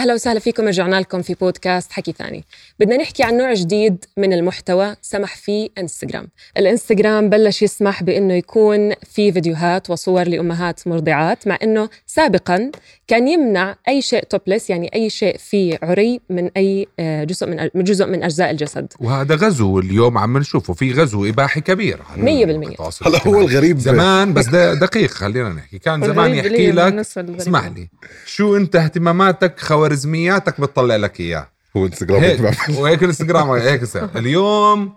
أهلا وسهلا فيكم رجعنا لكم في بودكاست حكي ثاني. بدنا نحكي عن نوع جديد من المحتوى سمح فيه إنستغرام. الإنستغرام بلش يسمح بإنه يكون في فيديوهات وصور لأمهات مرضعات مع إنه سابقا كان يمنع أي شيء توبلس يعني أي شيء فيه عري من أي آه، جزء من جزء من أجزاء الجسد. وهذا غزو اليوم عم نشوفه في غزو إباحي كبير على 100%. التواصل هلا هو. الغريب. زمان بس ده دقيق خلينا نحكي. كان زمان يحكي لك. اسمح لي. شو انت اهتماماتك خوارزمياتك بتطلع لك إياه. هو انستغرام هيك. هيك وهيك الانستغرام هيك. اليوم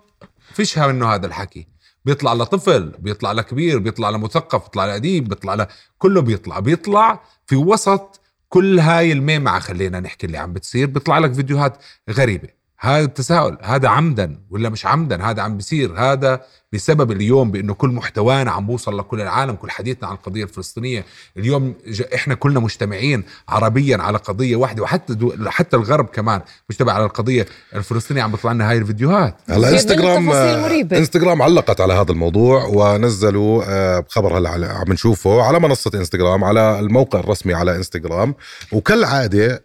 فيش منه هذا الحكي. بيطلع لطفل بيطلع لكبير بيطلع لمثقف بيطلع لأديب بيطلع ل... كله بيطلع. بيطلع في وسط كل هاي الميمعة خلينا نحكي اللي عم بتصير. بيطلع لك فيديوهات غريبة. هذا التساؤل هذا عمدا ولا مش عمدا؟ هذا عم بيصير. هذا بسبب اليوم بأنه كل محتوانا عم بوصل لكل العالم كل حديثنا عن القضية الفلسطينية. اليوم إحنا كلنا مجتمعين عربيا على قضية واحدة وحتى دو حتى الغرب كمان مجتمع على القضية الفلسطينية. عم بيطلع لنا هاي الفيديوهات. هلا إنستغرام آه،. إنستغرام علقت على هذا الموضوع ونزلوا آه، بخبر هلا على- عم نشوفه على منصة إنستغرام على الموقع الرسمي على إنستغرام. وكالعادة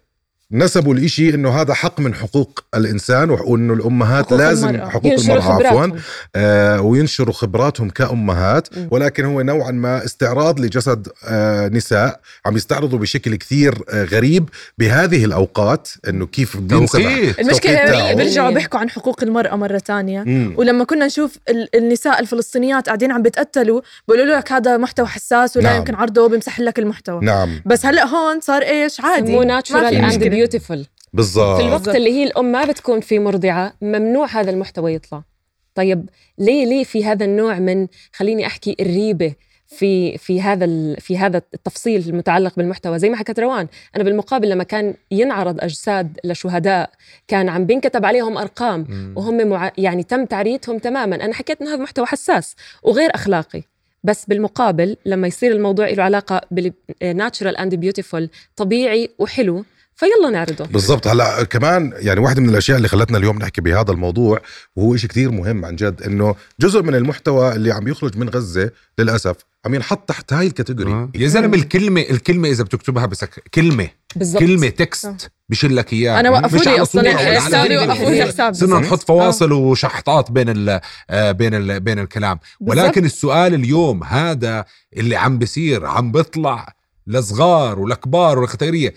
نسبوا الإشي إنه هذا حق من حقوق الإنسان وإنه الأمهات حقوق لازم المرأة. حقوق ينشروا المرأة عفوا خبراتهم. آه وينشروا خبراتهم كأمهات م. ولكن هو نوعا ما استعراض لجسد آه نساء عم يستعرضوا بشكل كثير آه غريب بهذه الأوقات أنه كيف التوقيت تاعه. بيرجعوا بيحكوا عن حقوق المرأة مرة تانية مم. ولما كنا نشوف ال- النساء الفلسطينيات قاعدين عم بيتقتلوا بيقولوا لك هذا محتوى حساس ولا نعم. يمكن عرضه بيمسح لك المحتوى نعم بس هلأ هون صار إيش عادي مو ناتشورال. بيوتيفول بالضبط. في الوقت اللي هي الأم ما بتكون في مرضعة ممنوع هذا المحتوى يطلع. طيب ليه ليه في هذا النوع من خليني أحكي الريبة في في هذا ال- في هذا التفصيل المتعلق بالمحتوى؟ زي ما حكت روان أنا بالمقابل لما كان ينعرض أجساد لشهداء كان عم بينكتب عليهم أرقام مم. وهم مع يعني تم تعريتهم تماما. أنا حكيت إنه هذا محتوى حساس وغير أخلاقي. بس بالمقابل لما يصير الموضوع له علاقة بال natural and beautiful طبيعي وحلو فيلا نعرضه. بالضبط. هلا كمان يعني واحدة من الأشياء اللي خلتنا اليوم نحكي بهذا الموضوع وهو شيء كثير مهم عن جد إنه جزء من المحتوى اللي عم يخرج من غزة للأسف عم ينحط تحت هاي ال category. آه. يا زلمة الكلمة الكلمة إذا بتكتبها بسك كلمة. بالضبط. كلمة text بشيل لك اياه أنا وقفوا لي ولا على حسابي. وقفوا لي حساب صرنا. نحط فواصل وشحطات بين ال آه، بين ال بين الكلام. بالضبط. ولكن السؤال اليوم هذا اللي عم بيصير عم بيطلع لصغار ولكبار ولختيرية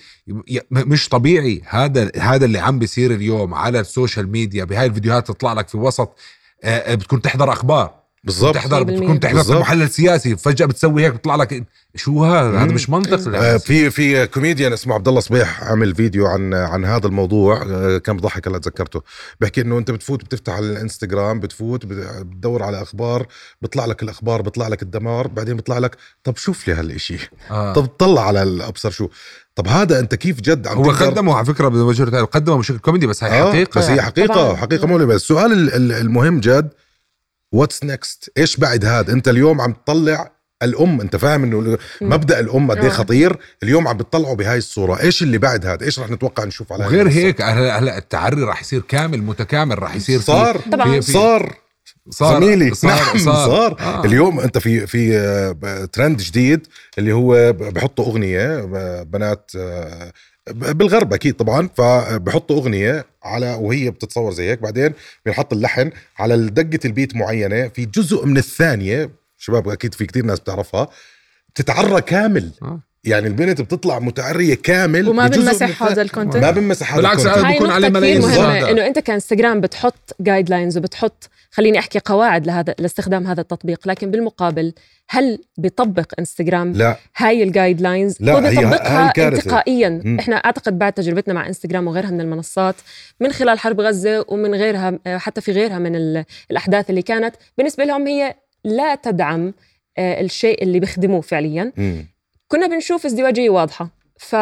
مش طبيعي. هذا هذا اللي عم بيصير اليوم على ال social media. بهاي الفيديوهات تطلع لك في وسط آه، آه، بتكون تحضر أخبار. بالضبط تحضر 100% بتكون تحضر. محلل سياسي فجأة بتسوي هيك بيطلع لك شو هذا هذا. مش منطق آه،. في في كوميديان اسمه عبد الله صبيح عمل فيديو عن عن هذا الموضوع آه، كان بضحك هلا تذكرته بحكي إنه أنت بتفوت بتفتح على الإنستغرام بتفوت بت- بتدور على أخبار بيطلع لك الأخبار بيطلع لك الدمار بعدين بيطلع لك طب شوف لي هالشيء آه. طب طلع على الأبصر شو طب هذا أنت كيف جد عم هو قدمه على فكرة بوجه قدمه بشكل كوميدي بس هاي آه، حقيقة بس هي. حقيقة طبعاً. حقيقة مؤلمه السؤال ال- ال- المهم جد what's next إيش بعد هذا؟ أنت اليوم عم تطلع الأم أنت فاهم إنه مبدأ الأم قد إيه آه. خطير؟ اليوم عم بتطلعوا بهاي الصورة. إيش اللي بعد هذا؟ إيش رح نتوقع نشوف على القصة؟ هيك هلا هلا التعري راح يصير كامل متكامل راح يصير في- صار. طبعاً. في- في- صار. صار. زميلي. صار. نعم صار, صار. آه. اليوم أنت في في آه، ترند جديد اللي هو بحطوا أغنية بنات آه، ب- بالغرب أكيد طبعا فبحطوا أغنية على وهي بتتصور زي هيك بعدين بينحط اللحن على دقة ال beat معينة في جزء من الثانية شباب أكيد في كتير ناس بتعرفها بتتعرى كامل آه. يعني البنت بتطلع متعرية كامل وما بنمسح. هذا ال content ما بنمسح هذا بالعكس،. هذا هاي بكون عليه ملايين مهمة زيادة. إنه أنت كإنستغرام بتحط guidelines وبتحط خليني أحكي قواعد لهذا لاستخدام هذا التطبيق لكن بالمقابل هل بيطبق إنستغرام لا هاي ال guidelines لا، هو هي- هاي بيطبقها الكارثة. انتقائيا مم. إحنا أعتقد بعد تجربتنا مع إنستغرام وغيرها من المنصات من خلال حرب غزة ومن غيرها حتى في غيرها من ال- الأحداث اللي كانت بالنسبة لهم هي لا تدعم آه، الشيء اللي بيخدموه فعليا مم. كنا بنشوف ازدواجية واضحة. ف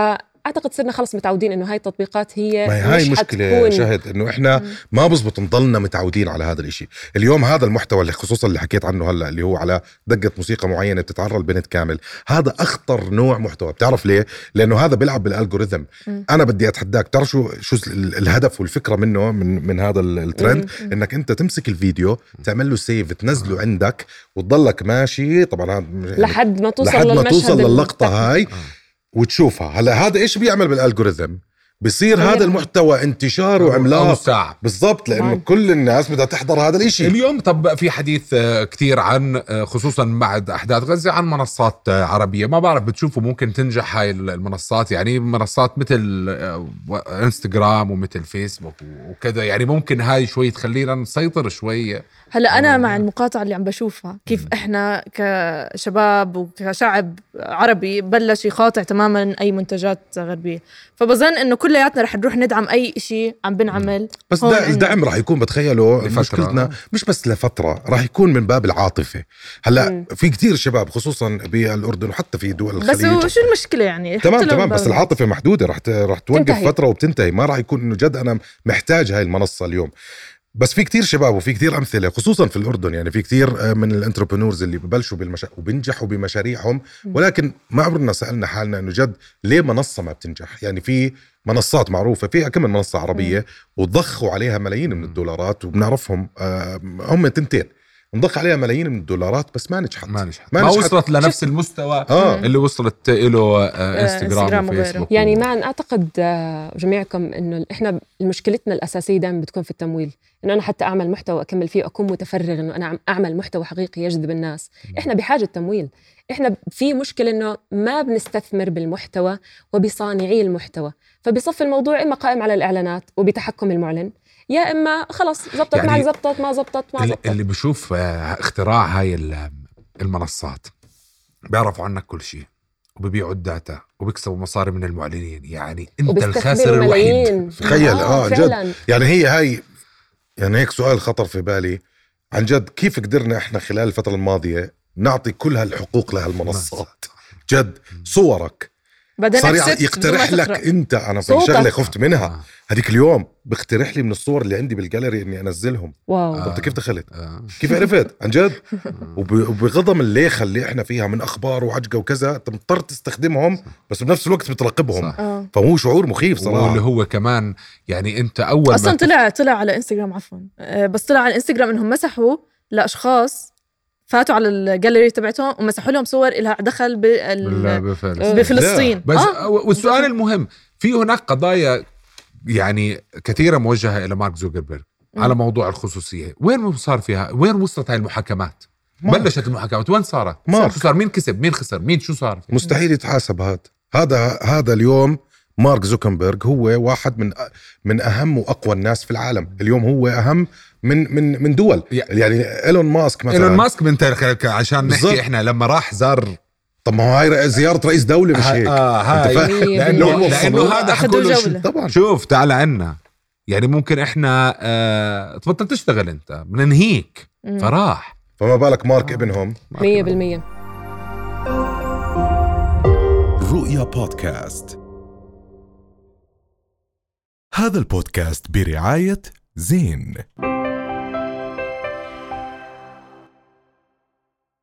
أعتقد صرنا خلص متعودين إنه هاي التطبيقات هي ما هي هاي حتكون شهد إنه إحنا ما بزبط نضلنا متعودين على هذا الإشي. اليوم هذا المحتوى اللي خصوصا اللي حكيت عنه هلأ اللي هو على دقة موسيقى معينة بتتعرى البنت كامل هذا أخطر نوع محتوى. بتعرف ليه؟ لأنه هذا بيلعب بالالجوريثم. أنا بدي أتحداك تعرف شو شو ال- الهدف والفكرة منه من من هذا ال- الترند؟ مم. إنك أنت تمسك الفيديو تعمل له سيف تنزله عندك وتضلك ماشي. طبعا لحد ما توصل لحد ما توصل للقطة التكنيك. هاي. وتشوفها. هلا هذا إيش بيعمل بالالجوريثم بصير غير- هذا المحتوى انتشاره عملاق بالضبط لأنه طبعاً. كل الناس بدها تحضر هذا الإشي. اليوم طب في حديث آه، كتير عن آه، خصوصا بعد أحداث غزة عن منصات آه، عربية. ما بعرف بتشوفوا ممكن تنجح هاي المنصات يعني منصات مثل إنستغرام ومثل فيسبوك وكذا. يعني ممكن هاي شوي تخلينا نسيطر شوي. هلا أنا. مع المقاطعة اللي عم بشوفها كيف إحنا كشباب وكشعب عربي بلش يقاطع تماما أي منتجات غربية. فبظن إنه كلياتنا رح نروح ندعم أي شيء عم بنعمل بس دا. الدعم راح يكون بتخيلوا لفترة. مشكلتنا مش بس لفترة راح يكون من باب العاطفة هلأ مم. في كتير شباب خصوصا بالأردن وحتى في دول بس الخليج هو شو المشكلة يعني تمام تمام بس العاطفة محدودة رح رح توقف تنتهي. فترة وبتنتهي ما راح يكون إنه جد أنا محتاج هاي المنصة اليوم بس في كتير شباب وفي كتير أمثلة خصوصا في الأردن يعني في كتير آه، من ال entrepreneurs اللي ببلشوا بالمشا... وبينجحوا بمشاريعهم ولكن ما عمرنا سألنا حالنا إنه جد ليه منصة ما بتنجح؟ يعني في منصات معروفة فيها كم من منصة عربية وضخوا عليها ملايين من الدولارات وبنعرفهم آه، هم تنتين. نضخ عليها ملايين من الدولارات بس ما نجحت. ما نجحت. ما ما, نجحت. وصلت لنفس المستوى آه. اللي وصلت له آه، إنستغرام انستغرام وغيره. وفيسبوك يعني معا أعتقد آه، جميعكم إنه إحنا مشكلتنا الأساسية دائما بتكون في التمويل. إنه أنا حتى أعمل محتوى واكمل فيه أكون متفرغ إنه أنا عم أعمل محتوى حقيقي يجذب الناس. إحنا بحاجة تمويل. إحنا في مشكلة إنه ما بنستثمر بالمحتوى وبصانعي المحتوى. فبصف الموضوع إما قائم على الإعلانات وبتحكم المعلن يا إما خلص زبطت يعني معك زبطت ما زبطت ما اللي, زبطت. اللي بشوف آه، اختراع هاي ال- المنصات بيعرفوا عنك كل شيء وبيبيعوا ال data وبيكسبوا مصاري من المعلنين. يعني أنت الخاسر الوحيد. ملايين تخيل، آه، جد. فعلا. يعني هي هاي يعني هيك سؤال خطر في بالي. عن جد كيف قدرنا إحنا خلال الفترة الماضية نعطي كل هالحقوق لهالمنصات جد صورك. بعدين صار يقترح لك. أنت أنا في. شغله خفت منها. آه. هذيك اليوم بيقترح لي من الصور اللي عندي بالجاليري إني أنزلهم. wow. آه. انت كيف دخلت؟ آه. كيف عرفت؟ عن جد. وب- وبغضم الليخة اللي إحنا فيها من أخبار وعجقة وكذا أنت مضطر تستخدمهم بس بنفس الوقت بتراقبهم. صح. آه. فهو شعور مخيف صراحة. واللي هو كمان يعني أنت أول أصلا ما طلع طلع على إنستغرام عفوا. آه، بس طلع على إنستغرام إنهم مسحوا لأشخاص فاتوا على الجاليري تبعتهم ومسحوا لهم صور لها دخل بال... بال- بفلس. بفلسطين بس آه. والسؤال المهم في هناك قضايا يعني كثيرة موجهة إلى مارك زوكربيرج. على موضوع الخصوصية. وين صار فيها؟ وين وصلت هاي المحاكمات؟ مارك. بلشت المحاكمات. وين صارت؟ مارك. شو صار مين كسب؟ مين خسر؟ مين شو صار؟ مستحيل يتحاسب هذا هذا هذا اليوم مارك زوكنبرغ هو واحد من من أهم وأقوى الناس في العالم. اليوم هو أهم من من من دول. يعني إيلون ماسك مثلا. إيلون ماسك من تاريخ عشان. نحكي إحنا لما راح زار. طب ما هو هاي زيارة رئيس دولة مش هيك؟ آه هاي. بالمية. لأنه هذا حكوا له. شو- طبعا. شوف تعال عنا. يعني ممكن إحنا آه تبطل تشتغل أنت. بننهيك. فراح. فما بالك مارك ابنهم؟ 100% رؤيا بودكاست. هذا البودكاست برعاية زين.